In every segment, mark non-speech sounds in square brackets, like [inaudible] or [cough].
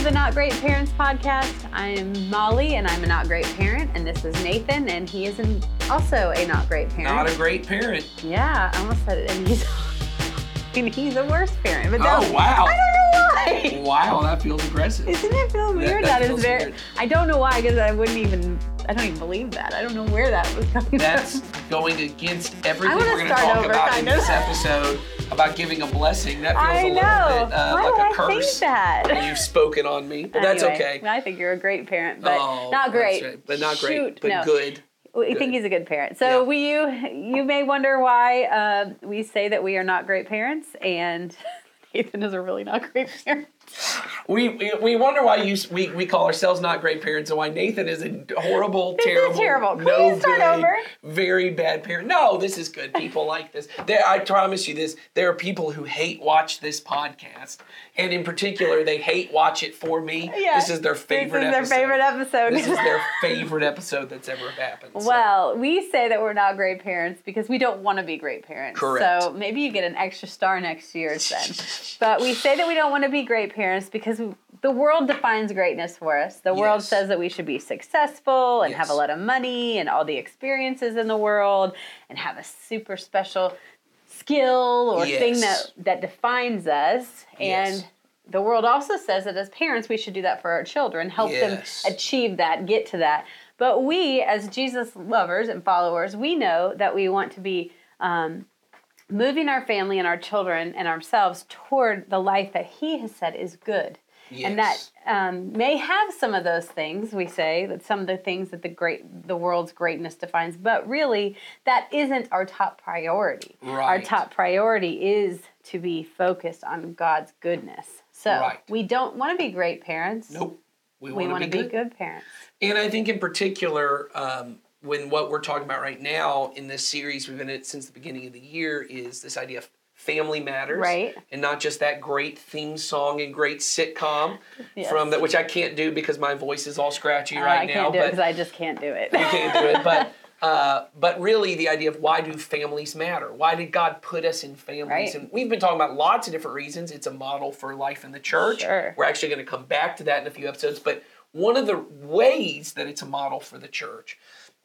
to the Not Great Parents podcast. I'm Molly, and I'm a not great parent, and this is Nathan, and he is an, also a not great parent. Not a great parent. yeah, I almost said it, and he's [laughs] and he's a worse parent. But Oh, wow. I don't know why. Wow, that feels aggressive. Isn't it feel weird? that that is feels very. weird. I don't know why, because I wouldn't even. I don't even believe that. I don't know where that was coming from. That's from. going against everything we're going to talk over, about in of. this episode about giving a blessing. That feels I a little know. bit uh, why like a I curse. think that? You've spoken on me, but that's okay. I think you're a great parent, but Oh, not that's great. right. But not great, Shoot, but no. good. We Good. think he's a good parent. So Yeah. we you you may wonder why uh, we say that we are not great parents, and [laughs] Nathan is a really not great parent. We, we, we wonder why you we, we call ourselves not great parents and why Nathan is a horrible, This terrible, terrible. No good, over? very bad parent. No, this is good. People like this. There, I promise you this. There are people who hate watch this podcast, and in particular, they hate watch it for me. Yeah, This is their favorite. This is their episode. favorite episode. This is their [laughs] favorite episode that's ever happened. so. Well, we say that we're not great parents because we don't want to be great parents. Correct. So maybe you get an extra star next year then. [laughs] but we say that we don't want to be great parents because the world defines greatness for us. The world says that we should be successful and have a lot of money and all the experiences in the world and have a super special skill or thing that that defines us and Yes. the world also says that as parents we should do that for our children help Yes. them achieve that get to that but we as jesus lovers and followers we know that we want to be um, moving our family and our children and ourselves toward the life that he has said is good. And that um, may have some of those things we say that some of the things that the great the world's greatness defines but really that isn't our top priority. Our top priority is to be focused on god's goodness. So Right. we don't want to be great parents. Nope. We, we want to be good parents. And I think in particular, um, when what we're talking about right now in this series, we've been in since the beginning of the year, is this idea of family matters, Right. And not just that great theme song and great sitcom Yes. from that, which I can't do because my voice is all scratchy Uh, right I now. can't do it because I just can't do it. you can't do it. [laughs] But uh, but really, the idea of why do families matter? Why did God put us in families? Right. And we've been talking about lots of different reasons. It's a model for life in the church. Sure. We're actually going to come back to that in a few episodes. But one of the ways that it's a model for the church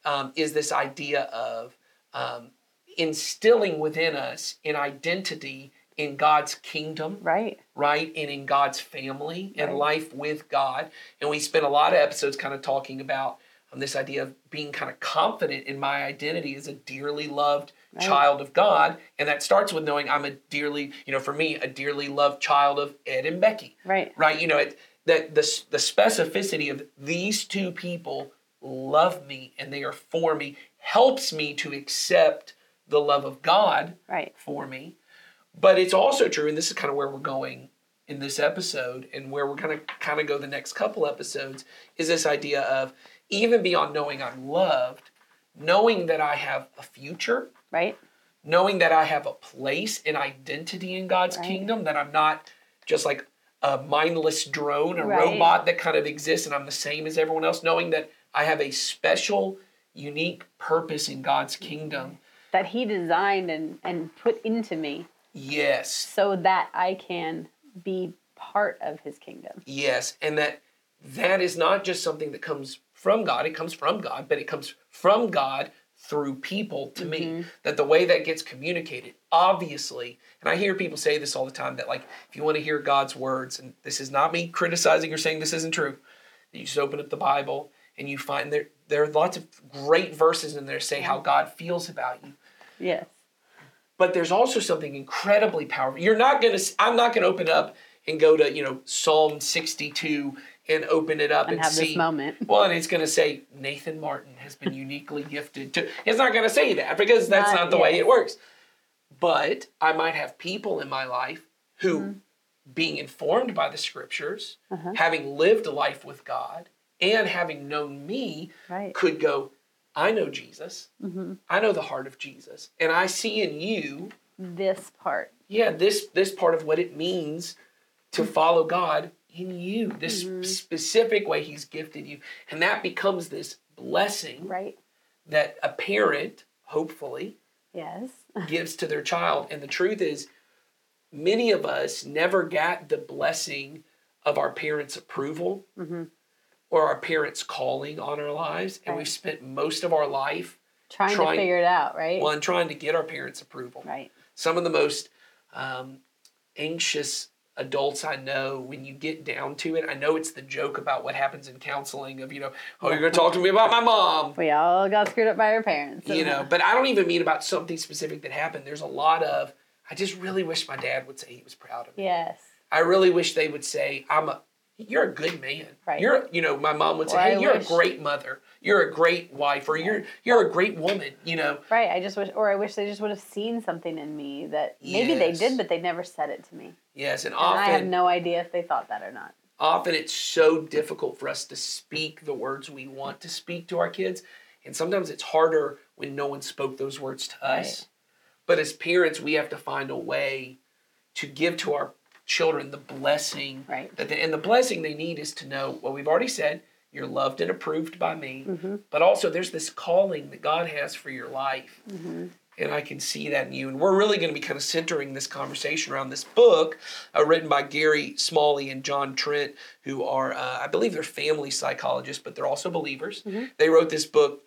um, is this idea of um, instilling within us an identity in God's kingdom right. right? And in God's family and Right. life with God. And we spent a lot of episodes kind of talking about um, this idea of being kind of confident in my identity as a dearly loved child of God. And that starts with knowing I'm a dearly, you know, for me, a dearly loved child of Ed and Becky, Right. right? You know, it, that the, the specificity of these two people love me and they are for me helps me to accept the love of God Right. for me. But it's also true, and this is kind of where we're going in this episode, and where we're going to kind of go the next couple episodes, is this idea of even beyond knowing I'm loved, knowing that I have a future, Right. knowing that I have a place and identity in God's Right. kingdom, that I'm not just like a mindless drone, a Right. robot that kind of exists and I'm the same as everyone else, knowing that I have a special, unique purpose in God's kingdom. That he designed and, and put into me Yes. so that I can be part of his kingdom. Yes, and that that is not just something that comes from God. It comes from God, but it comes from God through people to me. Mm-hmm. That the way that gets communicated, obviously, and I hear people say this all the time that like if you want to hear God's words, and this is not me criticizing or saying this isn't true, you just open up the Bible and you find there there are lots of great verses in there say how God feels about you Yes. but there's also something incredibly powerful. You're not gonna. I'm not gonna open up and go to you know Psalm 62 and open it up And and, have see. this moment. [laughs] Well, and it's gonna say Nathan Martin has been uniquely gifted to. It's not gonna say that because that's Not not, the way it works. But I might have people in my life who, Mm-hmm. being informed by the scriptures, Uh-huh. having lived a life with God, and having known me, Right. could go. I know Jesus. hmm I know the heart of Jesus, and I see in you This part. yeah this this part of what it means to follow god in you this Mm-hmm. specific way he's gifted you and that becomes this blessing Right. that a parent hopefully Yes. [laughs] gives to their child and the truth is many of us never got the blessing of our parents' approval or our parents' calling on our lives, and Right. we've spent most of our life Trying, Trying- to figure it out, right? well, and trying to get our parents' approval. Right. Some of the most um, anxious adults I know, when you get down to it, I know it's the joke about what happens in counseling of, you know, oh, you're going to talk to me about my mom. We all got screwed up by our parents. You know, but I don't even mean about something specific that happened. There's a lot of, I just really wish my dad would say he was proud of me. Yes. I really wish they would say, I'm a, you're a good man. Right. You're, you know, my mom would say, I hey, you're wish- a great mother. You're a great wife, or you're, you're a great woman. You know, Right. I just wish, or I wish they just would have seen something in me that maybe they did, but they never said it to me. yes, and often. And I have no idea if they thought that or not. often it's so difficult for us to speak the words we want to speak to our kids, and sometimes it's harder when no one spoke those words to us. Right. But as parents, we have to find a way to give to our children the blessing Right. that they, and the blessing they need is to know what we've already said you're loved and approved by me Mm-hmm. but also there's this calling that god has for your life Mm-hmm. and i can see that in you and we're really going to be kind of centering this conversation around this book uh, written by gary smalley and john trent who are uh, i believe they're family psychologists but they're also believers Mm-hmm. they wrote this book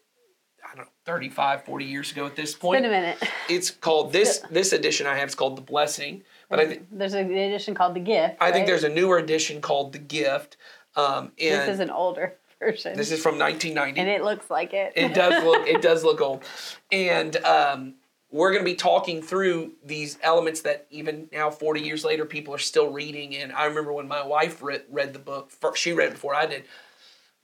i don't know 35 40 years ago at this point Been a minute. it's called this [laughs] this edition i have is called the blessing but i think There's an edition called The Gift. I think there's a newer edition called The Gift. Um, and This is an older [laughs] version. this is from 1990. and it looks like it. it does look it does look old, and um, we're going to be talking through these elements that even now 40 years later people are still reading. And I remember when my wife read, read the book, fir- she read it before I did.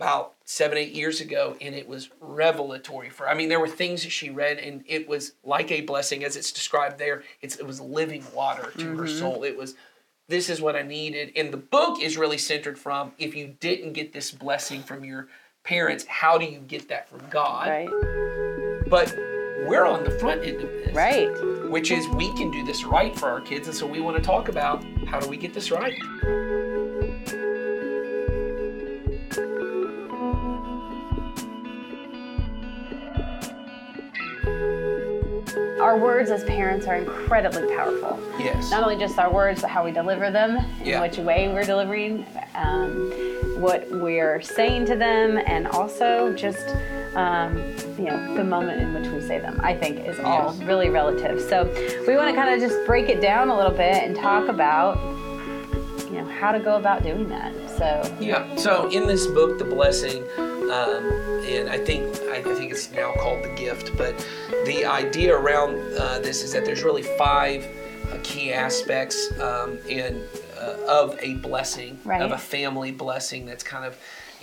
About seven, eight years ago, and it was revelatory for. I mean, there were things that she read, and it was like a blessing, as it's described there. It's it was living water to her mm-hmm. soul. It was this is what I needed. And the book is really centered from if you didn't get this blessing from your parents, how do you get that from God? right. But we're on the front end of this. Right. Which is we can do this right for our kids. And so we want to talk about how do we get this right? Our words as parents are incredibly powerful. Yes. Not only just our words, but how we deliver them, in which way we're delivering, um, what we're saying to them, and also just um, you know the moment in which we say them. I think is all Yes. really relative. So we want to kind of just break it down a little bit and talk about you know how to go about doing that. So Yeah. So in this book, The Blessing, um, and I think I, think it's now called The Gift, but the idea around uh, this is that there's really five uh, key aspects um, in uh, of a blessing, Right. of a family blessing that's kind of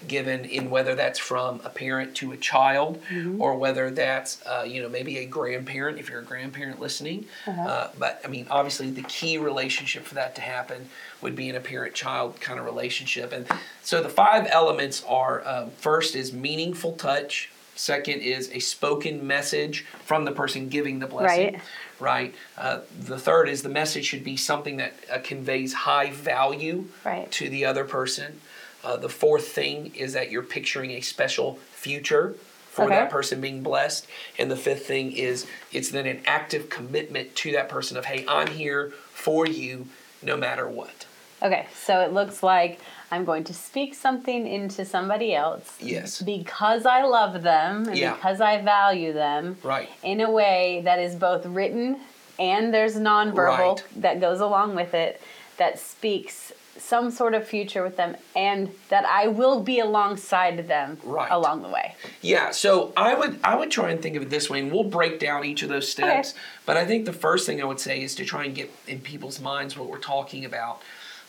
given in whether that's from a parent to a child or whether that's uh, you know maybe a grandparent if you're a grandparent listening. Uh, but i mean obviously the key relationship for that to happen would be in a parent child kind of relationship. And so the five elements are uh, first is meaningful touch. Second is a spoken message from the person giving the blessing. Right. right? Uh, the third is the message should be something that uh, conveys high value Right. to the other person. Uh, the fourth thing is that you're picturing a special future for Okay. that person being blessed. And the fifth thing is it's then an active commitment to that person of, hey, I'm here for you no matter what. Okay, so it looks like I'm going to speak something into somebody else. Yes. Because I love them and Yeah. because I value them. Right. In a way that is both written and there's nonverbal Right. that goes along with it that speaks some sort of future with them and that I will be alongside them Right. along the way. Yeah, so I would I would try and think of it this way, and we'll break down each of those steps. But I think the first thing I would say is to try and get in people's minds what we're talking about,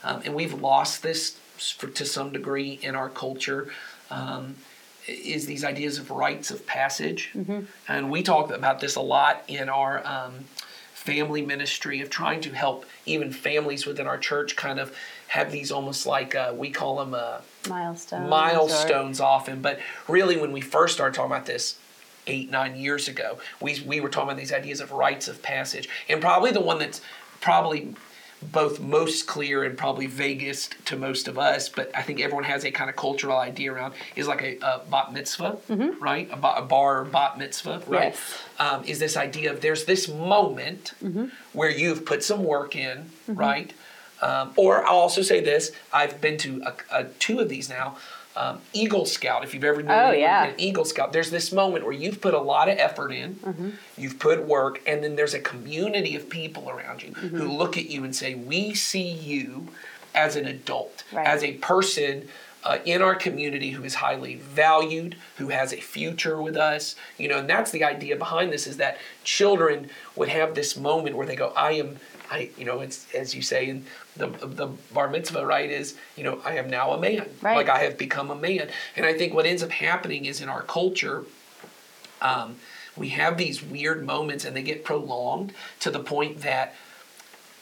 um, and we've lost this for, to some degree in our culture. Um, is these ideas of rites of passage, and we talk about this a lot in our um, family ministry of trying to help even families within our church kind of have these almost like uh, we call them. Uh, Milestones. or- milestones often, but really when we first started talking about this eight, nine years ago, we, we were talking about these ideas of rites of passage. And probably the one that's probably both most clear and probably vaguest to most of us, but I think everyone has a kind of cultural idea around is like a, a bat mitzvah, right? A, ba- a bar or bat mitzvah, right? Yes. Um, is this idea of there's this moment where you've put some work in, right? Um, or I'll also say this: I've been to a, a, two of these now. Um, Eagle Scout, if you've ever known Oh, yeah. an Eagle Scout, there's this moment where you've put a lot of effort in, Mm-hmm. you've put work, and then there's a community of people around you Mm-hmm. who look at you and say, "We see you as an adult, Right. as a person." Uh, in our community, who is highly valued, who has a future with us, you know, and that's the idea behind this: is that children would have this moment where they go, "I am I, you know, it's as you say in the the bar mitzvah, right? Is you know, I am now a man. Right. Like I have become a man. And I think what ends up happening is in our culture, um, we have these weird moments, and they get prolonged to the point that,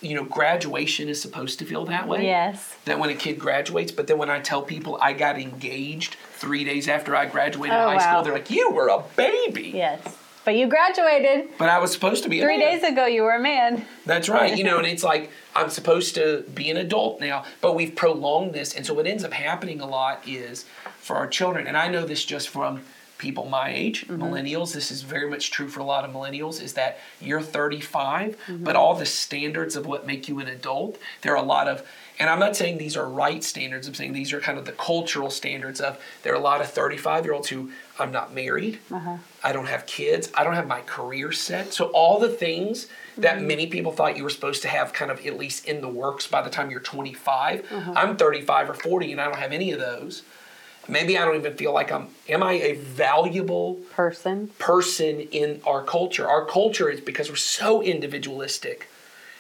you know, graduation is supposed to feel that way. Yes. That when a kid graduates, but then when I tell people I got engaged three days after I graduated Oh, high wow. school, they're like, "You were a baby." Yes. But you graduated. But I was supposed to be a Three man. days ago, you were a man. That's right. You know, and [laughs] it's like I'm supposed to be an adult now, but we've prolonged this. And so what ends up happening a lot is for our children, and I know this just from people my age, mm-hmm. millennials, this is very much true for a lot of millennials, is that you're 35, mm-hmm. but all the standards of what make you an adult, there are a lot of and I'm not saying these are right standards. I'm saying these are kind of the cultural standards of there are a lot of 35 year olds who I'm not married. Uh-huh. I don't have kids. I don't have my career set. So all the things that mm-hmm. many people thought you were supposed to have kind of at least in the works by the time you're 25. Uh-huh. I'm 35 or 40 and I don't have any of those. Maybe I don't even feel like I'm am I a valuable Person. person in our culture? Our culture is because we're so individualistic.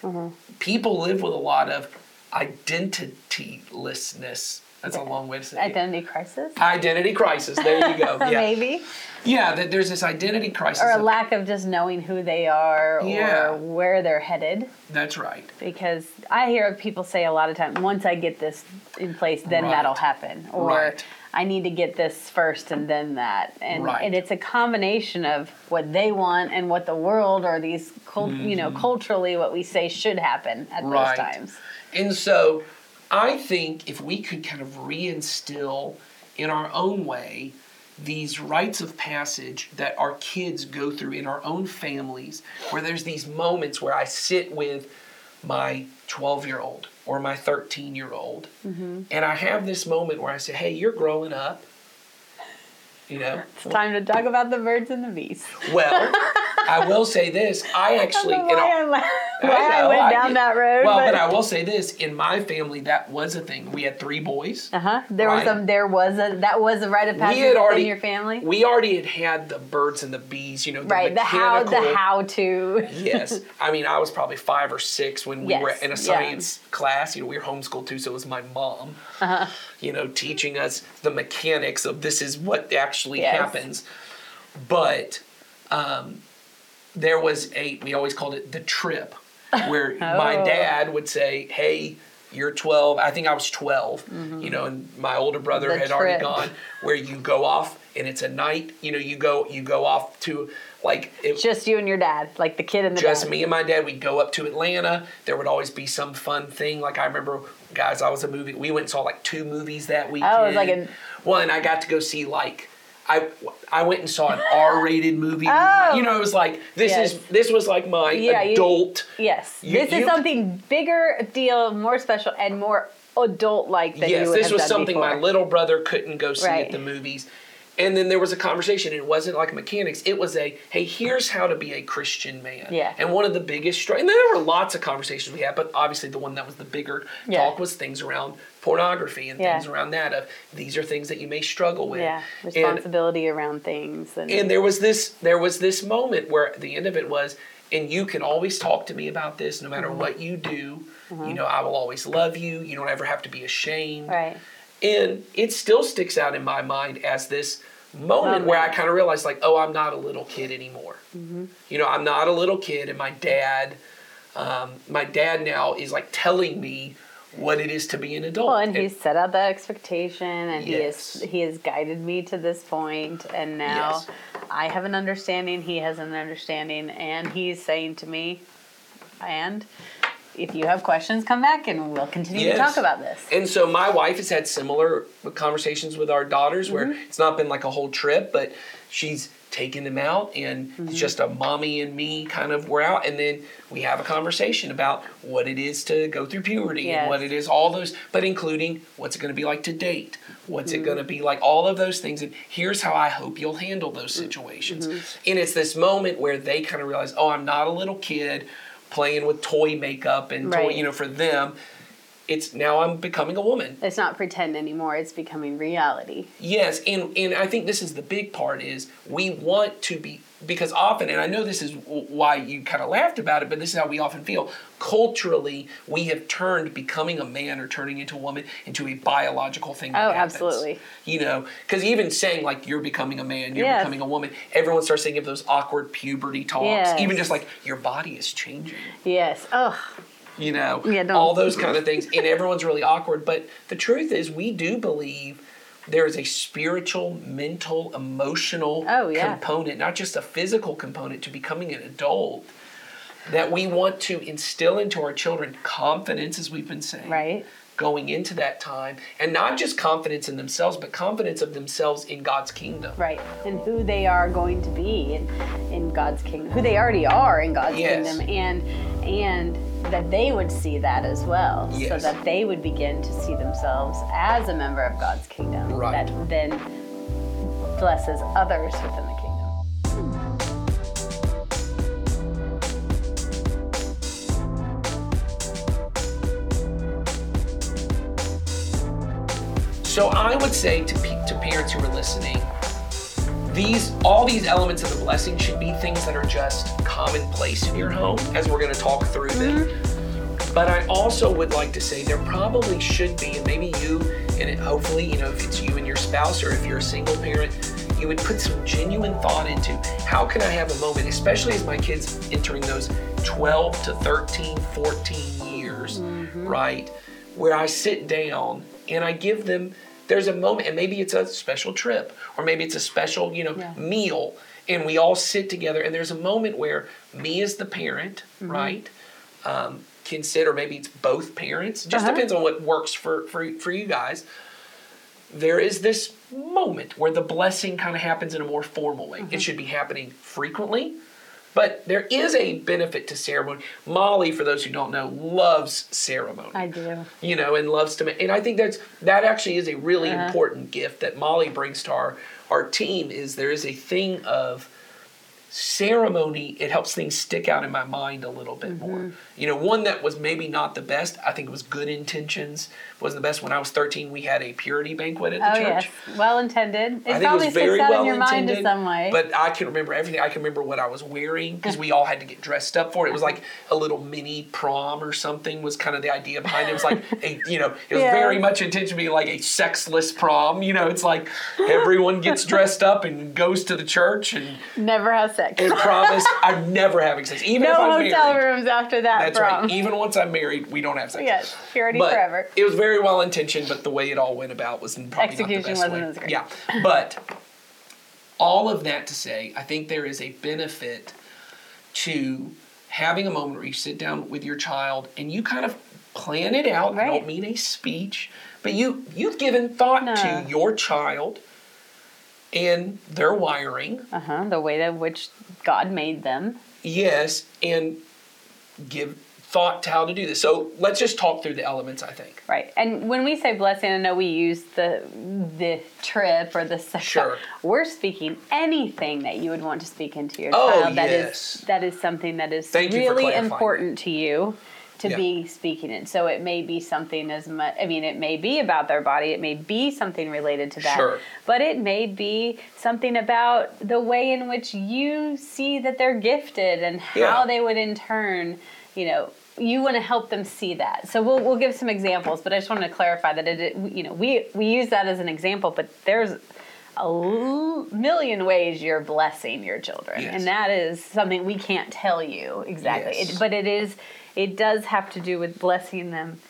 Mm-hmm. People live with a lot of identitylessness. That's a long way to say it. Identity crisis. Identity crisis. There you go. [laughs] Yeah. Maybe. Yeah, that there's this identity crisis. Or a lack of just knowing who they are Yeah. or where they're headed. That's right. Because I hear people say a lot of times, once I get this in place, then Right. that'll happen. Or Right. I need to get this first and then that. And, Right. and it's a combination of what they want and what the world or these, cult, you know, culturally what we say should happen at Mm-hmm. Those times. And so I think if we could kind of reinstill in our own way these rites of passage that our kids go through in our own families, where there's these moments where I sit with my 12 year old or my 13 year old, Mm-hmm. and I have this moment where I say, Hey, you're growing up. You know, It's time to talk about the birds and the bees. well, [laughs] I will say this. I actually, I don't in know why, I, I, went I down that road. Well, but, but I will say this: in my family, that was a thing. We had three boys. uh-huh. There was Right. a there was a that was a rite of passage already in your family. We already had had the birds and the bees. You know, the right. The how the how to. yes, [laughs] I mean, I was probably five or six when we Yes, were in a yeah. science class. You know, we were homeschooled too, so it was my mom. Uh-huh. You know, teaching us the mechanics of this is what actually Yes. happens. But um, there was a we always called it the trip, where [laughs] my Oh. dad would say, "Hey." You're 12. I think I was 12. You know, and my older brother Mm-hmm. The had already gone. Where you go off and it's a night. You know, you go you go off to like it, just you and your dad, like the kid and the just dad. me and my dad. We'd go up to Atlanta. There would always be some fun thing. Like I remember, guys, I was a movie. We went and saw like two movies that weekend. Oh, it was like a- well, and I got to go see like. I, I went and saw an [laughs] R-rated movie. Oh. you know, it was like this Yes. is this was like my Yeah, you- adult. Yes, You- this you- is something bigger deal, more special, and more adult-like than yes, you would this was something before. my little brother couldn't go see Right. at the movies. And then there was a conversation. It wasn't like mechanics. It was a, hey, here's how to be a Christian man. Yeah. And one of the biggest, str- and there were lots of conversations we had, but obviously the one that was the bigger Yeah. talk was things around pornography and Yeah. things around that. Of these are things that you may struggle with. yeah, And- responsibility around things, and, and there was this there was this moment where the end of it was and you can always talk to me about this no matter Mm-hmm. what you do you know i will always love you you don't ever have to be ashamed right. and it still sticks out in my mind as this moment where i kind of realized like oh i'm not a little kid anymore Mm-hmm. you know i'm not a little kid and my dad um, my dad now is like telling me what it is to be an adult Well, and he's set out that expectation, and Yes. he has he has guided me to this point, and now Yes. I have an understanding. He has an understanding, and he's saying to me, and if you have questions, come back, and we'll continue Yes. to talk about this. And so my wife has had similar conversations with our daughters where Mm-hmm. it's not been like a whole trip, but she's taking them out and Mm-hmm. it's just a mommy and me kind of we're out and then we have a conversation about what it is to go through puberty and what it is all those but including what's it going to be like to date what's Mm-hmm. it going to be like all of those things and here's how i hope you'll handle those Mm-hmm. situations and it's this moment where they kind of realize oh i'm not a little kid playing with toy makeup and toy you know for them it's now i'm becoming a woman It's not pretend anymore. It's becoming reality. Yes, and and I think this is the big part is we want to be because often, and I know this is why you kind of laughed about it, but this is how we often feel. Culturally, we have turned becoming a man or turning into a woman into a biological thing. Oh, happens. absolutely. You know, because even saying like you're becoming a man, you're Yes. becoming a woman, everyone starts thinking of those awkward puberty talks. Yes. Even just like your body is changing Yes. Oh, you know, Yeah, all those kind of things. And everyone's really awkward. But the truth is, we do believe there is a spiritual, mental, emotional Oh, yeah. component, not just a physical component to becoming an adult. That we want to instill into our children confidence, as we've been saying, right. going into that time, and not just confidence in themselves, but confidence of themselves in God's kingdom. Right. And who they are going to be in, in God's kingdom, who they already are in God's Yes. kingdom, and and that they would see that as well. So that they would begin to see themselves as a member of God's kingdom. Right. That then blesses others within the kingdom. So I would say to, pe- to parents who are listening, these all these elements of the blessing should be things that are just commonplace in your home, as we're going to talk through them. Mm-hmm. But I also would like to say there probably should be, and maybe you, and hopefully, you know, if it's you and your spouse, or if you're a single parent, you would put some genuine thought into how can I have a moment, especially as my kids entering those 12 to 13, 14 years, mm-hmm. right? Where I sit down and I give them, there's a moment, and maybe it's a special trip, or maybe it's a special, you know, Yeah. meal, and we all sit together, and there's a moment where me as the parent, right? um, can sit, or maybe it's both parents. It just Uh-huh. depends on what works for, for for you guys. There is this moment where the blessing kind of happens in a more formal way. Mm-hmm. It should be happening frequently, but there is a benefit to ceremony. Molly, for those who don't know, loves ceremony I do. you know, and loves to make. And I think that's that actually is a really Uh-huh. important gift that Molly brings to our our team. Is there is a thing of ceremony. It helps things stick out in my mind a little bit Mm-hmm. more. You know, one that was maybe not the best. I think it was good intentions. Was the best when I was thirteen. We had a purity banquet at the Oh church. yes. Well intended. It I think probably it was very sticks out well in your mind in some way. But I can remember everything. I can remember what I was wearing because we all had to get dressed up for it. It was like a little mini prom or something. Was kind of the idea behind it. It was like a you know it was [laughs] Yeah. very much intended to be like a sexless prom. You know, it's like everyone gets dressed up and goes to the church and Never have sex. and promise [laughs] I'm never having sex. Even no hotel married. rooms after that That's prom. right. Even once I'm married, we don't have sex. Yes, purity But forever. It was very well intentioned, but the way it all went about was probably Execution not the best wasn't way. as great. Yeah, but all of that to say, I think there is a benefit to having a moment where you sit down with your child and you kind of plan it out. I Right. don't mean a speech, but you you've given thought No. to your child and their wiring. Uh huh. The way that which God made them. Yes, and give thought to how to do this. So let's just talk through the elements. I think. Right. And when we say blessing, I know we use the the trip or the sex. [laughs] Sure. We're speaking anything that you would want to speak into your Oh, child. That is yes. that is something that is Thank really important to you to Yeah. be speaking it. So it may be something as much I mean, it may be about their body, it may be something related to that. Sure. But it may be something about the way in which you see that they're gifted and how Yeah. they would in turn, you know, you want to help them see that. So we'll, we'll give some examples, but I just wanted to clarify that it, you know, we we use that as an example, but there's a l- million ways you're blessing your children, Yes. and that is something we can't tell you exactly. Yes. It, but it is, it does have to do with blessing them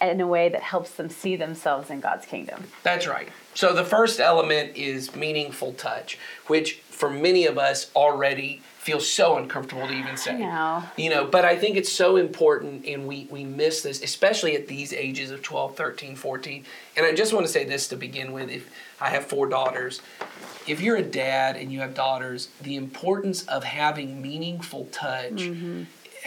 in a way that helps them see themselves in God's kingdom. That's right. So the first element is meaningful touch, which for many of us already feel so uncomfortable to even say. know. You know, but I think it's so important and we, we miss this, especially at these ages of 12, 13, 14. And I just want to say this to begin with. If I have four daughters, if you're a dad and you have daughters, the importance of having meaningful touch, mm-hmm.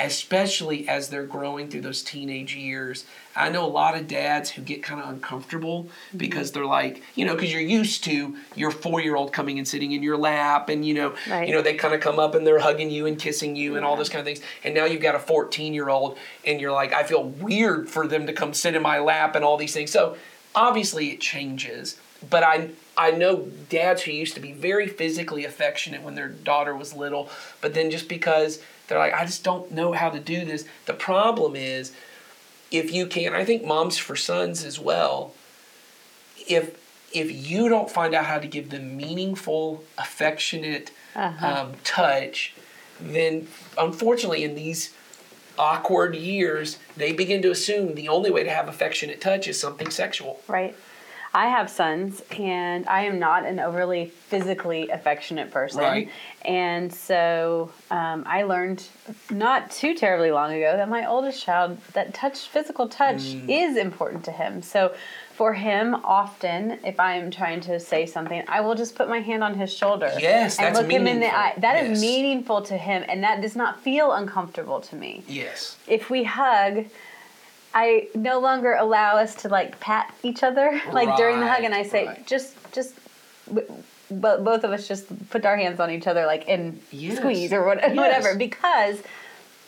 Especially as they're growing through those teenage years. I know a lot of dads who get kind of uncomfortable mm-hmm. because they're like, you know, because you're used to your four-year-old coming and sitting in your lap, and you know, Right. you know, they kind of come up and they're hugging you and kissing you and all those kind of things. And now you've got a 14-year-old, and you're like, I feel weird for them to come sit in my lap and all these things. So obviously it changes, but I I know dads who used to be very physically affectionate when their daughter was little, but then just because they're like, I just don't know how to do this. The problem is if you can't—I think moms for sons as well. If if you don't find out how to give them meaningful, affectionate um, touch, then unfortunately in these awkward years, they begin to assume the only way to have affectionate touch is something sexual. Right. I have sons, and I am not an overly physically affectionate person. Right. And so um, I learned not too terribly long ago that my oldest child, that touch, physical touch, Mm. is important to him. So for him, often, if I am trying to say something, I will just put my hand on his shoulder. Yes, and that's look him in the meaningful. eye. That is Yes. meaningful to him, and that does not feel uncomfortable to me Yes. if we hug, I no longer allow us to like pat each other [laughs] like during the hug, and I say right. just just. But both of us just put our hands on each other like and Yes. squeeze or what, [laughs] Yes. whatever because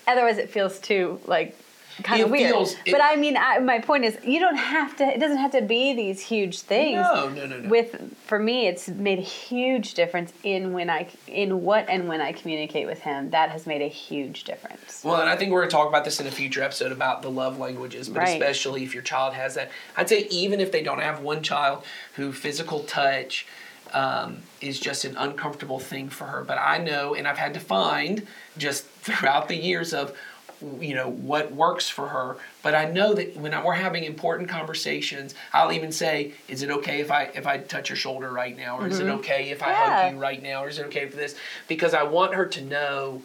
otherwise it feels too like kind of weird. feels- it- but I mean, I, my point is, you don't have to. It doesn't have to be these huge things. No, no, no, no. With for me, it's made a huge difference in when I in what and when I communicate with him. That has made a huge difference. Well, and I think we're going to talk about this in a future episode about the love languages, but Right. especially if your child has that. I'd say even if they don't have one child who physical touch um, is just an uncomfortable thing for her. But I know, and I've had to find just [laughs] throughout the years of, you know, what works for her. But I know that when I, we're having important conversations, I'll even say, "Is it okay if I if I touch your shoulder right now, or is it mm-hmm. okay if I Yeah. hug you right now, or is it okay for this?" Because I want her to know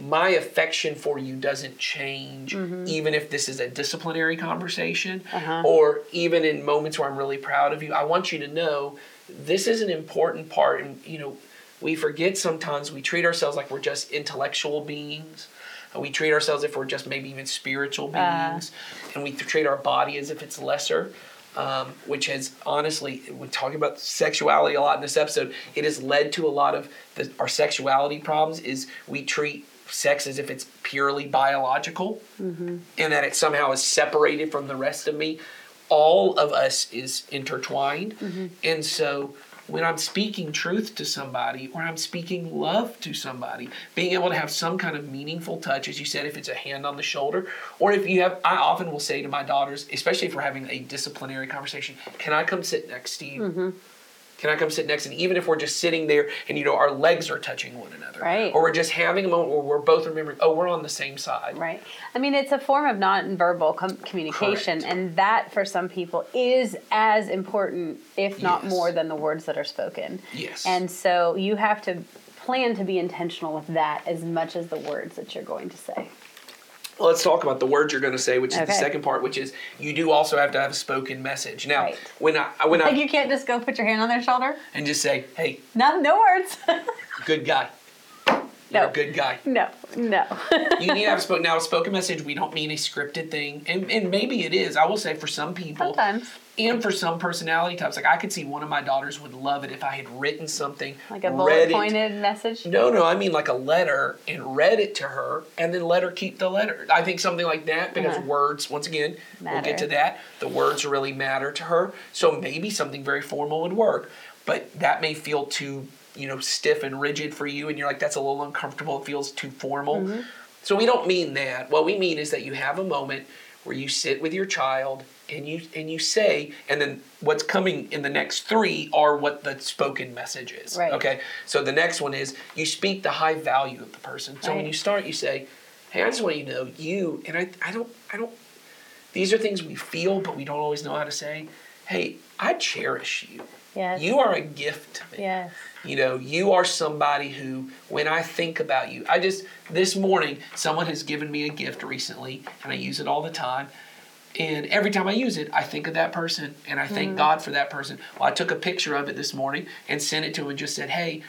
my affection for you doesn't change mm-hmm. even if this is a disciplinary conversation uh-huh. or even in moments where I'm really proud of you. I want you to know this is an important part and you know we forget sometimes we treat ourselves like we're just intellectual beings. And We treat ourselves if we're just maybe even spiritual uh. beings, and we treat our body as if it's lesser um, which has honestly, we're talking about sexuality a lot in this episode. It has led to a lot of the, our sexuality problems. Is we treat sex as if it's purely biological, mm-hmm. and that it somehow is separated from the rest of me. All of us is intertwined, mm-hmm. and so when I'm speaking truth to somebody or I'm speaking love to somebody, being able to have some kind of meaningful touch, as you said, if it's a hand on the shoulder, or if you have, I often will say to my daughters, especially if we're having a disciplinary conversation, can I come sit next to you? Mm-hmm. Can I come sit next? And even if we're just sitting there and you know our legs are touching one another, Right. Or we're just having a moment where we're both remembering, oh, we're on the same side. Right. I mean, it's a form of nonverbal com- communication, Correct. and that for some people is as important, if not Yes. more, than the words that are spoken. Yes. And so you have to plan to be intentional with that as much as the words that you're going to say. Let's talk about the words you're going to say, which is the second part, which is you do also have to have a spoken message. Now, Right. when I when I Like you can't just go put your hand on their shoulder. and just say, hey, No, no words. [laughs] good guy. You're No. a good guy. no, no. [laughs] You need to have spoken. [laughs] Now, a spoken message, we don't mean a scripted thing, and, and maybe it is. I will say for some people, Sometimes. And for some personality types, like I could see one of my daughters would love it if I had written something, Like a bullet it. pointed message. No, no, I mean like a letter and read it to her and then let her keep the letter. I think something like that because Uh-huh. words, once again, we'll get to that. The words really matter to her. So maybe something very formal would work. But that may feel too, you know, stiff and rigid for you and you're like, that's a little uncomfortable. It feels too formal. Mm-hmm. So we don't mean that. What we mean is that you have a moment where you sit with your child and you and you say, and then what's coming in the next three are what the spoken message is. Right. Okay. So the next one is you speak the high value of the person. So when you start, you say, "Hey, I just want you to know you." And I, I don't, I don't. These are things we feel, but we don't always know how to say. Hey, I cherish you. Yes. You are a gift to me. Yes. You know, you are somebody who, when I think about you, I just, this morning, someone has given me a gift recently, and I use it all the time. And every time I use it, I think of that person and I thank mm-hmm. God for that person. Well, I took a picture of it this morning and sent it to him and just said, hey,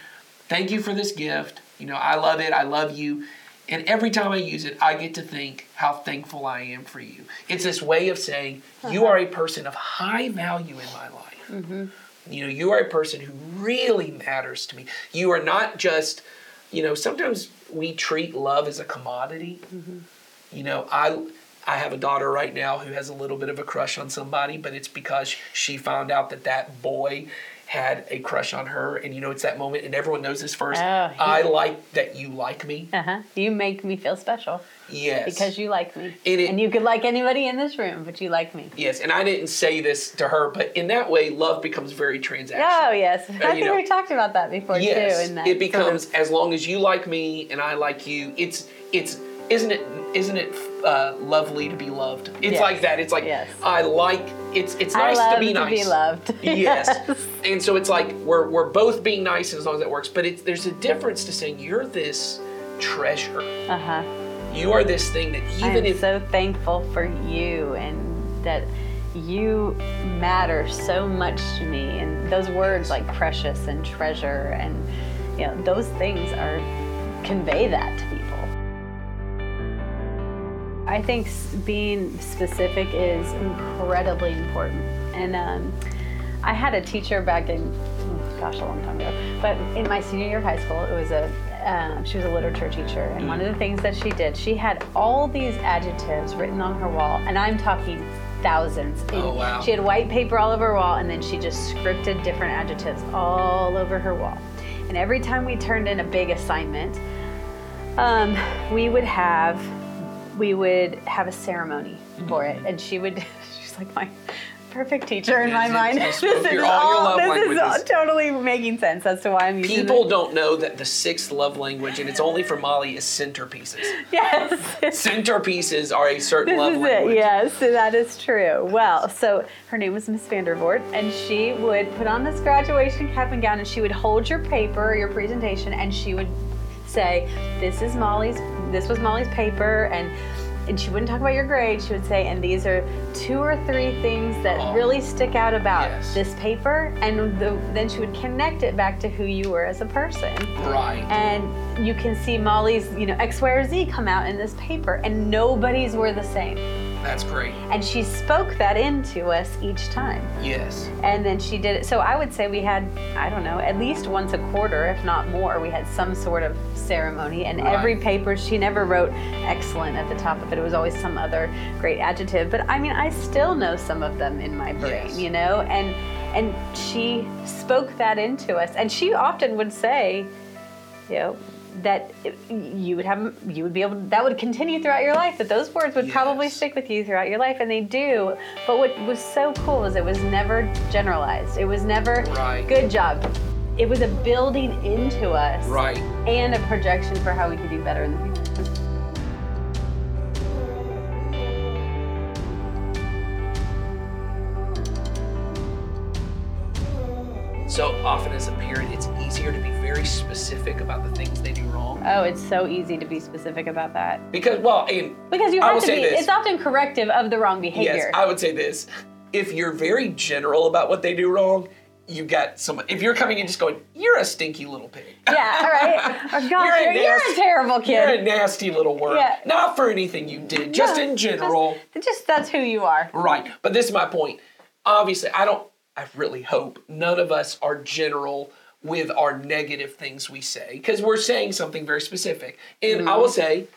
thank you for this gift. You know, I love it. I love you. And every time I use it, I get to think how thankful I am for you. It's this way of saying, you uh-huh. are a person of high value in my life. Mm-hmm. You know, you are a person who really matters to me. You are not just, you know, sometimes we treat love as a commodity. Mm-hmm. You know, I I have a daughter right now who has a little bit of a crush on somebody, but it's because she found out that that boy had a crush on her, and you know, it's that moment, and everyone knows this first. Oh, he- I like that you like me. Uh huh. You make me feel special Yes. because you like me, And it- and you could like anybody in this room, but you like me. Yes, and I didn't say this to her, but in that way, love becomes very transactional. Oh yes, I you think know. we talked about that before yes, too. In that it sort becomes of- as long as you like me and I like you. It's it's isn't it isn't it uh, lovely to be loved? It's Yes. like that. It's like Yes. I like it's it's nice to be nice. To be loved. [laughs] yes. And so it's like we're we're both being nice as long as that works. But it's there's a difference to saying you're this treasure. Uh huh. You are this thing that even I even am if so thankful for you and that you matter so much to me. And those words like precious and treasure and you know those things are convey that to people. I think being specific is incredibly important. And um, I had a teacher back in, oh, gosh, a long time ago, but in my senior year of high school, it was a, um, she was a literature teacher. And one of the things that she did, she had all these adjectives written on her wall, and I'm talking thousands. Oh, wow. She had white paper all over her wall, and then she just scripted different adjectives all over her wall. And every time we turned in a big assignment, um, we would have we would have a ceremony for it, and she would. [laughs] She's like my perfect teacher in my mind. this is [laughs] all this is all totally making sense as to why I'm using it. people it. don't know that the sixth love language, and it's only for Molly, is centerpieces. [laughs] Yes. Centerpieces are a certain This love is language. it. Yes, that is true. Well, so her name was Miss Vandervoort, and she would put on this graduation cap and gown, and she would hold your paper, your presentation, and she would say, "This is Molly's. This was Molly's paper," and and she wouldn't talk about your grade. She would say, "And these are two or three things that Oh. really stick out about Yes. this paper," and the, then she would connect it back to who you were as a person Right. and you can see Molly's, you know, X, Y, or Z come out in this paper, and nobody's were the same. That's great. And she spoke that into us each time. Yes. And then she did it. So I would say we had, I don't know, at least once a quarter, if not more, we had some sort of ceremony. And every paper, she never wrote excellent at the top of it. It was always some other great adjective. But I mean, I still know some of them in my brain, Yes. you know? And and she spoke that into us. And she often would say, you know, that you would have you would be able that would continue throughout your life that those words would probably stick with you throughout your life and they do. But what was so cool is it was never generalized. It was never Right. good job. It was a building into us Right. and a projection for how we could do better in the future very specific about the things they do wrong. oh it's so easy to be specific about that Because, well, and because you I have will to say be this. it's often corrective of the wrong behavior yes, I would say this. If you're very general about what they do wrong, you got someone. If you're coming in just going, "You're a stinky little pig," yeah all right [laughs] oh, gosh You're a you're, you're a nasty- terrible kid. you're a nasty little worm. Yeah. Not for anything you did, just No, in general. just, just that's who you are Right. But this is my point. Obviously, I don't, I really hope none of us are general with our negative things we say because we're saying something very specific. And I will say,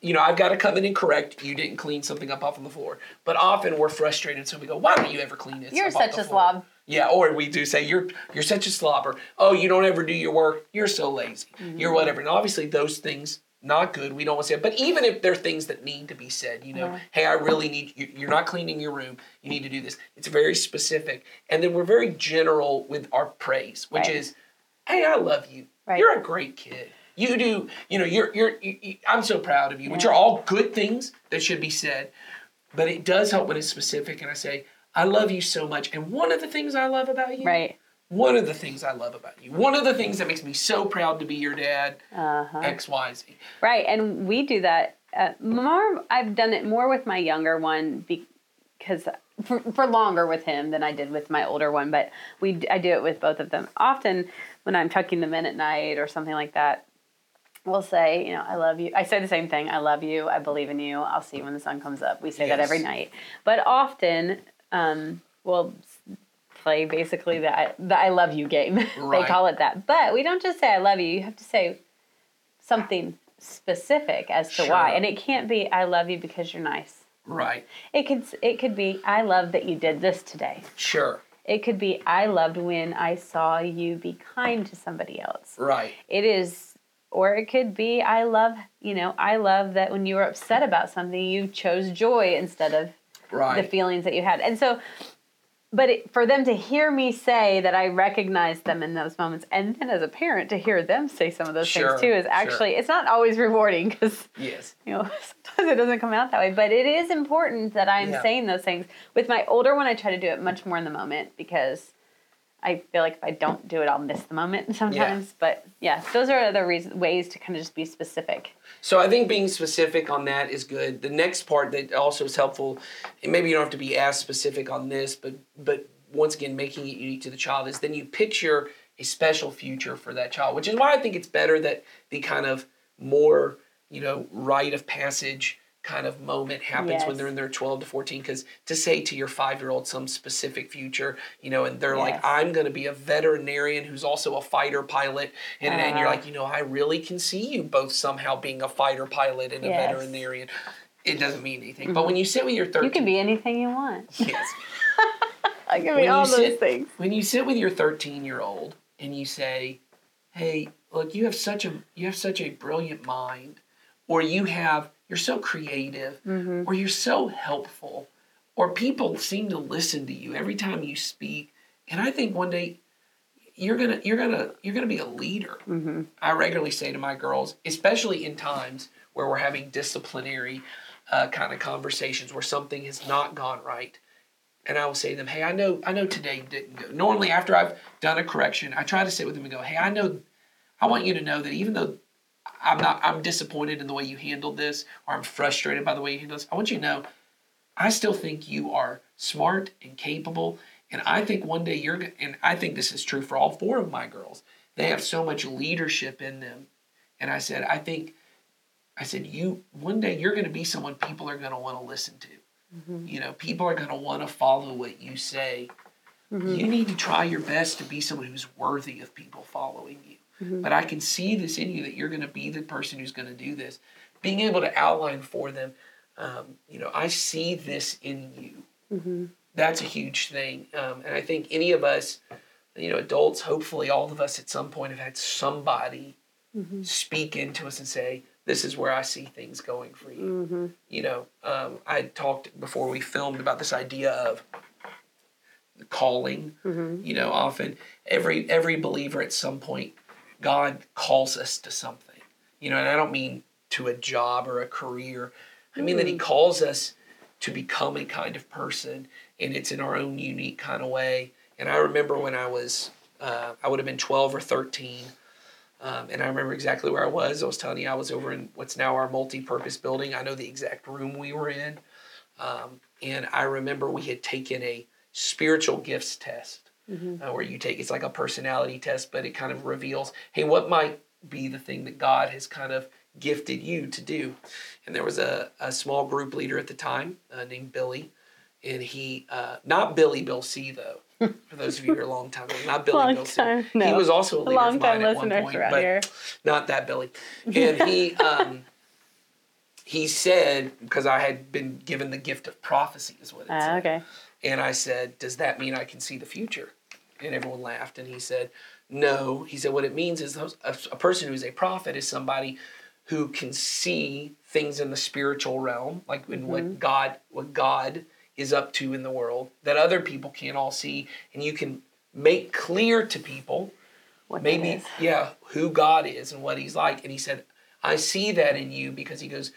you know, I've got to come in and correct you didn't clean something up off on the floor. But often we're frustrated, so we go, why don't you ever clean it? You're such a floor?" slob. Yeah, or we do say you're you're such a slobber. Oh, you don't ever do your work. You're so lazy. You're Mm-hmm. whatever. And obviously those things not good. We don't want to say it. But even if they're things that need to be said, you know, Uh-huh. hey, I really need you. You're not cleaning your room. You need to do this. It's very specific. And then we're very general with our praise, which Right. is, hey, I love you. Right. You're a great kid. You do. You know, you're you're. You, I'm so proud of you. Which are all good things that should be said. But it does help when it's specific. And I say, I love you so much. And one of the things I love about you right one of the things I love about you, one of the things that makes me so proud to be your dad, Uh-huh. X, Y, Z. Right, and we do that uh, more. I've done it more with my younger one because for, for longer with him than I did with my older one. But we I do it with both of them. Often when I'm tucking them in at night or something like that, we'll say, you know, I love you. I say the same thing. I love you. I believe in you. I'll see you when the sun comes up. We say that every night. But often um, we'll play basically the I, the I love you game. [laughs] they call it that. But we don't just say I love you. You have to say something specific as to why. And it can't be I love you because you're nice. Right. It could it could be I love that you did this today. Sure. It could be I loved when I saw you be kind to somebody else. Right. It is or it could be I love, you know, I love that when you were upset about something you chose joy instead of Right. the feelings that you had. And so, but it, for them to hear me say that I recognize them in those moments, and then as a parent to hear them say some of those Sure, things too, is sure. actually it's not always rewarding because yes. you know [laughs] sometimes it doesn't come out that way. But it is important that I'm Yeah. saying those things. With my older one, I try to do it much more in the moment because. I feel like if I don't do it, I'll miss the moment [laughs] sometimes. But yeah, those are other reasons, ways to kind of just be specific. So I think being specific on that is good. The next part that also is helpful, and maybe you don't have to be as specific on this, but but once again making it unique to the child is then you picture a special future for that child, which is why I think it's better that the kind of more you know rite of passage kind of moment happens when they're in their 12 to 14 because to say to your five year old some specific future you know and they're like i'm going to be a veterinarian who's also a fighter pilot and, and you're Uh-huh. like you know i really can see you both somehow being a fighter pilot and a Yes. Mm-hmm. veterinarian it doesn't mean anything but when you sit with your 13 You can be anything you want. [laughs] yes [laughs] I can be all those sit- things. when you sit with your 13 year old and you say hey look you have such a you have such a brilliant mind or you have you're so creative Mm-hmm. or you're so helpful or people seem to listen to you every time you speak and i think one day you're gonna you're gonna you're gonna be a leader Mm-hmm. i regularly say to my girls especially in times where we're having disciplinary uh, kind of conversations where something has not gone right and I will say to them, "Hey, I know, I know today didn't go." Normally, after I've done a correction, I try to sit with them and go, "Hey, I know, I want you to know that even though I'm not, I'm disappointed in the way you handled this, or I'm frustrated by the way you handled this, I want you to know, I still think you are smart and capable, and I think one day you're, and I think this is true for all four of my girls. They have so much leadership in them, and I said, I think." I said, "You one day you're going to be someone people are going to want to listen to. Mm-hmm. You know, people are going to want to follow what you say. Mm-hmm. You need to try your best to be someone who's worthy of people following you. But I can see this in you that you're going to be the person who's going to do this. Being able to outline for them, um, you know, I see this in you. That's a huge thing, um, and I think any of us, you know, adults, hopefully all of us at some point have had somebody speak into us and say, "This is where I see things going for you." You know, um, I talked before we filmed about this idea of calling. You know, often every every believer at some point, God calls us to something. You know, and I don't mean to a job or a career. I mean that He calls us to become a kind of person, and it's in our own unique kind of way. And I remember when I was, uh, I would have been twelve or thirteen. Um, and I remember exactly where I was. I was telling you I was over in what's now our multi-purpose building. I know the exact room we were in. Um, and I remember we had taken a spiritual gifts test uh, where you take it's like a personality test, but it kind of reveals, hey, what might be the thing that God has kind of gifted you to do? And there was a, a small group leader at the time uh, named Billy, and he, uh, not Billy Bill C though. [laughs] For those of you who are long time, not Billy Long Bill C. time, He was also a leader Long of mine time at one listeners point, around but here. not that Billy. And he [laughs] um, he said because I had been given the gift of prophecy is what it Ah, said. okay. And I said, "Does that mean I can see the future?" And everyone laughed. And he said, "No." He said, "What it means is a, person who is a prophet is somebody who can see things in the spiritual realm, like in Mm-hmm. what God what God is up to in the world that other people can't all see, and you can make clear to people." What maybe yeah who god is and what he's like and he said i see that in you because he goes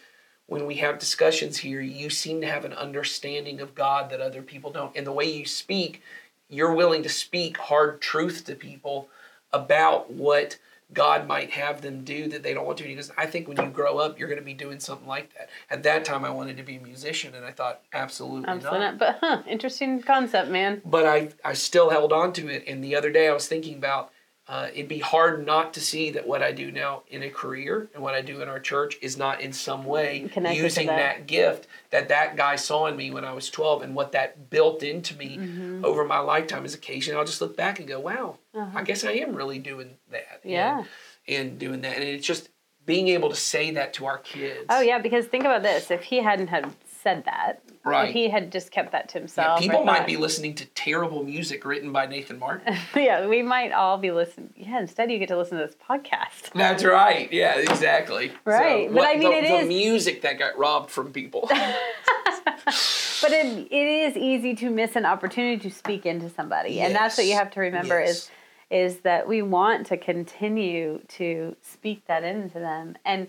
when we have discussions here you seem to have an understanding of god that other people don't and the way you speak you're willing to speak hard truth to people about what God might have them do that they don't want to. Because I think when you grow up, you're going to be doing something like that. At that time, I wanted to be a musician, and I thought absolutely, Absolutely not. not. But huh, interesting concept, man. But I, I still held on to it. And the other day, I was thinking about uh, it'd be hard not to see that what I do now in a career and what I do in our church is not in some way Connected using that. that. gift that that guy saw in me when I was 12 and what that built into me Mm-hmm. over my lifetime is occasionally I'll just look back and go, wow, I guess I am really doing that. Uh-huh. Yeah. And, and doing that. And it's just being able to say that to our kids. Oh yeah, because think about this: if he hadn't had said that, Right. If he had just kept that to himself. or people might thought- be listening to terrible music written by Nathan Martin. [laughs] yeah, we might all be listening. Yeah, instead you get to listen to this podcast. That's right. Yeah, exactly. [laughs] Right, but what- I mean, the, it the is- music that got robbed from people. [laughs] But it, it is easy to miss an opportunity to speak into somebody, and that's what you have to remember Yes. is is that we want to continue to speak that into them, and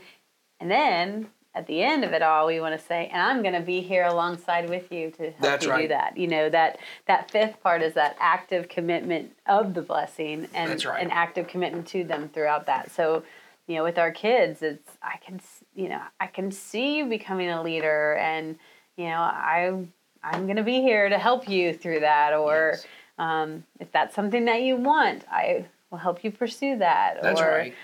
and then at the end of it all, we want to say, and I'm going to be here alongside with you to help That's you do that. You know that that fifth part is that active commitment of the blessing and right. an active commitment to them throughout that. So you know with our kids it's i can you know i can see you becoming a leader and you know i i'm going to be here to help you through that or Yes. um, if that's something that you want i will help you pursue that That's or right.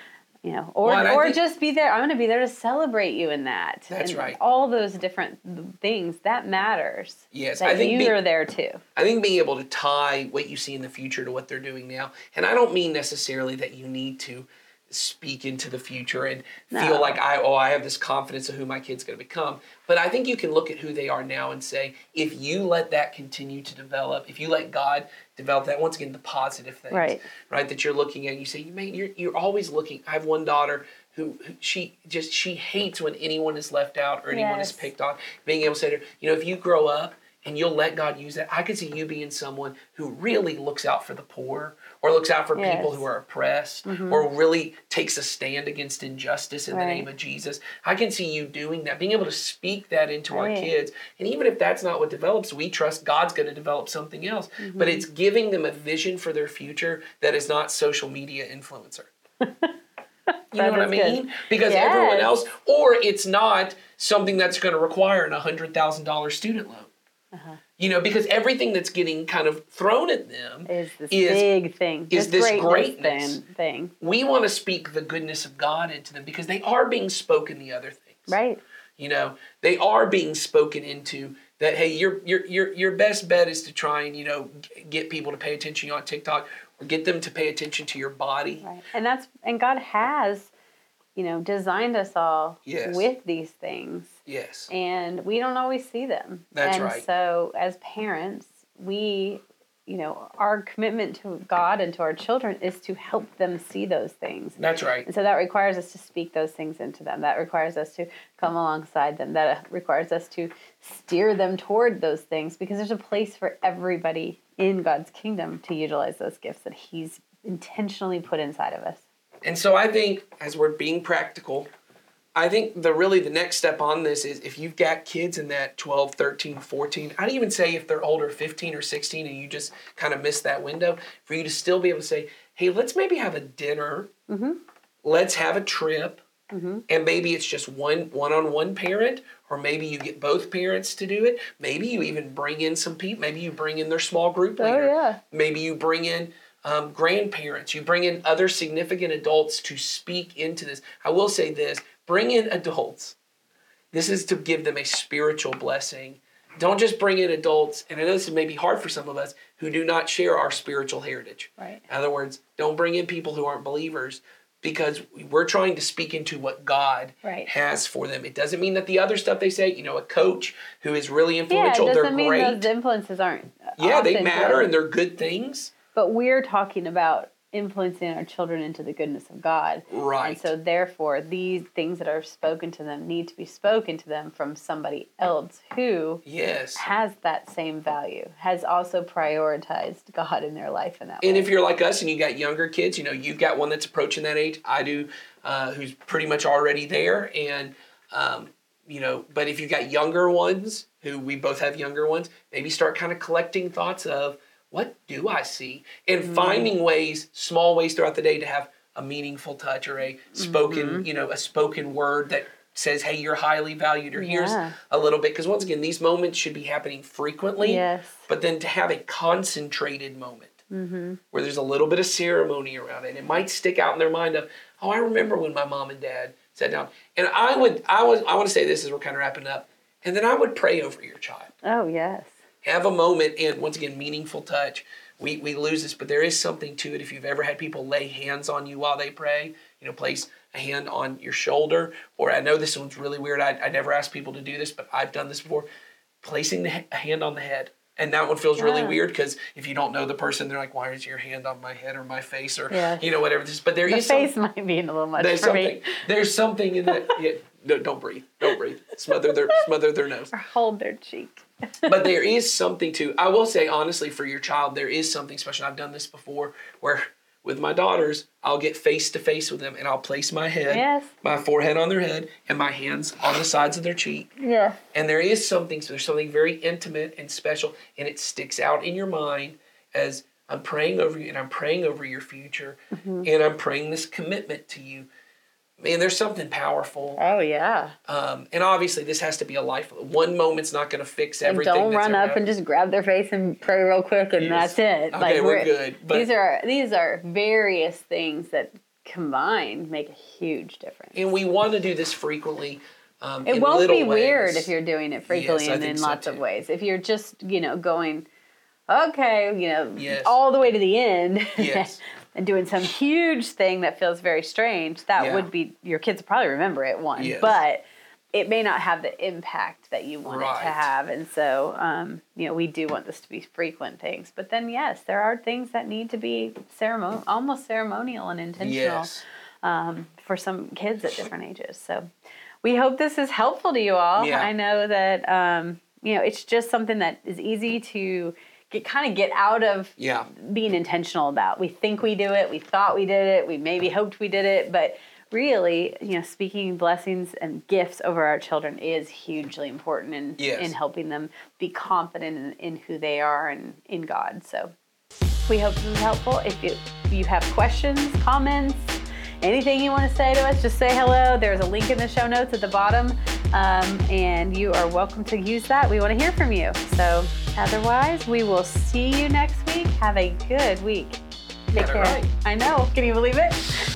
You know or Well, or think- just be there i'm going to be there to celebrate you in that. That's And right. all those different things that matters. Yes, that I think you be- are there too. I think being able to tie what you see in the future to what they're doing now, and I don't mean necessarily that you need to speak into the future and No. feel like I oh I have this confidence of who my kid's going to become. But I think you can look at who they are now and say, if you let that continue to develop, if you let God develop that, once again the positive things, Right. right, that you're looking at, you say, you may you're you're always looking. I have one daughter. Who, who she just she hates when anyone is left out or anyone is picked on. Being able to say to her, you know, if you grow up and you'll let God use that. I could see you being someone who really looks out for the poor or looks out for people Yes. Mm-hmm. who are oppressed or really takes a stand against injustice in the name of Jesus. I can see you doing that, being able to speak that into our kids. And even if that's not what develops, we trust God's going to develop something else. Mm-hmm. But it's giving them a vision for their future that is not social media influencer. [laughs] You know what I is good. mean? Because everyone else, or it's not something that's going to require an hundred thousand dollar student loan. Uh-huh. You know, because everything that's getting kind of thrown at them is this is big thing is this, this greatness greatness. thing, we want to speak the goodness of God into them because they are being spoken the other things. right You know, they are being spoken into that hey, your your your your best bet is to try and, you know, get people to pay attention to you on TikTok or get them to pay attention to your body. Right. And that's and God has, you know, designed us all Yes. with these things. Yes. And we don't always see them. That's and right. So as parents, we you know, our commitment to God and to our children is to help them see those things. That's right. And so that requires us to speak those things into them. That requires us to come alongside them. That requires us to steer them toward those things because there's a place for everybody in God's kingdom to utilize those gifts that He's intentionally put inside of us. And so I think as we're being practical, I think the really the next step on this is if you've got kids in that 12, 13, 14, I'd even say if they're older, 15 or 16, and you just kind of miss that window, for you to still be able to say, hey, let's maybe have a dinner. Mm-hmm. Let's have a trip. Mm-hmm. And maybe it's just one one-on-one parent, or maybe you get both parents to do it. Maybe you even bring in some people. Maybe you bring in their small group Oh, yeah. Maybe you bring in um, grandparents. You bring in other significant adults to speak into this. I will say this: bring in adults. This is to give them a spiritual blessing. Don't just bring in adults. And I know this may be hard for some of us who do not share our spiritual heritage. Right. In other words, don't bring in people who aren't believers because we're trying to speak into what God Right. has for them. It doesn't mean that the other stuff they say, you know, a coach who is really influential, Yeah, it doesn't they're mean great. those influences aren't. yeah, they matter good. and they're good things. But we're talking about influencing our children into the goodness of God. Right. And so, therefore, these things that are spoken to them need to be spoken to them from somebody else who Yes. has that same value, has also prioritized God in their life in that And way. if you're like us and you got younger kids, you know, you've got one that's approaching that age. I do, uh, who's pretty much already there. And, um, you know, but if you've got younger ones, who we both have younger ones, maybe start kind of collecting thoughts of, what do I see? And finding ways, small ways throughout the day to have a meaningful touch or a spoken, Mm-hmm. you know, a spoken word that says, hey, you're highly valued, or here's a little bit. Because once again, these moments should be happening frequently. Yes. But then to have a concentrated moment Mm-hmm. where there's a little bit of ceremony around it, it might stick out in their mind of, oh, I remember when my mom and dad sat down. And I would, I was, I want to say this as we're kind of wrapping up, and then I would pray over your child Oh yes. Have a moment and once again meaningful touch. We, we lose this but there is something to it. If you've ever had people lay hands on you while they pray you know place a hand on your shoulder or i know this one's really weird. I, I never ask people to do this but i've done this before. Placing the, he- a hand on the head and that one feels really weird because if you don't know the person they're like why is your hand on my head or my face? Or Yes. you know whatever this is. But there The is some- face might be a little much there's for something me. there's something in that yeah, no, don't breathe don't breathe. Smother their smother their nose. Or hold their cheek. But there is something to i will say honestly for your child there is something special i've done this before where with my daughters i'll get face to face with them and i'll place my head Yes. my forehead on their head and my hands on the sides of their cheek Yeah. and there is something so there's something very intimate and special and it sticks out in your mind as i'm praying over you and i'm praying over your future Mm-hmm. and i'm praying this commitment to you man there's something powerful Oh yeah. um, and obviously this has to be a life one moment's not going to fix And everything don't run up and just grab their face and pray real quick and Yes. that's it. Okay, we're we're- good, but- these are these are various things that combined make a huge difference. and we want to do this frequently. Um, It won't be weird if you're doing it frequently Yes, and in so, lots of ways. If you're just, you know, going, okay, you know, Yes. all the way to the end Yes. [laughs] and doing some huge thing that feels very strange, that Yeah. would be, your kids probably remember it, one. Yes. But it may not have the impact that you want it to have. And so, um, you know, we do want this to be frequent things. But then, yes, there are things that need to be ceremonial, almost ceremonial and intentional Yes. um, for some kids at different ages. So we hope this is helpful to you all. Yeah. I know that um, you know it's just something that is easy to kind of get out of Yeah. being intentional about. We think we do it, we thought we did it, we maybe hoped we did it, but really, you know, speaking blessings and gifts over our children is hugely important in Yes. in helping them be confident in, in who they are and in God. So we hope this is helpful. If you, if you have questions, comments, anything you want to say to us, just say hello. There's a link in the show notes at the bottom, um, and you are welcome to use that. We want to hear from you. So, otherwise, we will see you next week. Have a good week. Take Got care. right. I know. Can you believe it?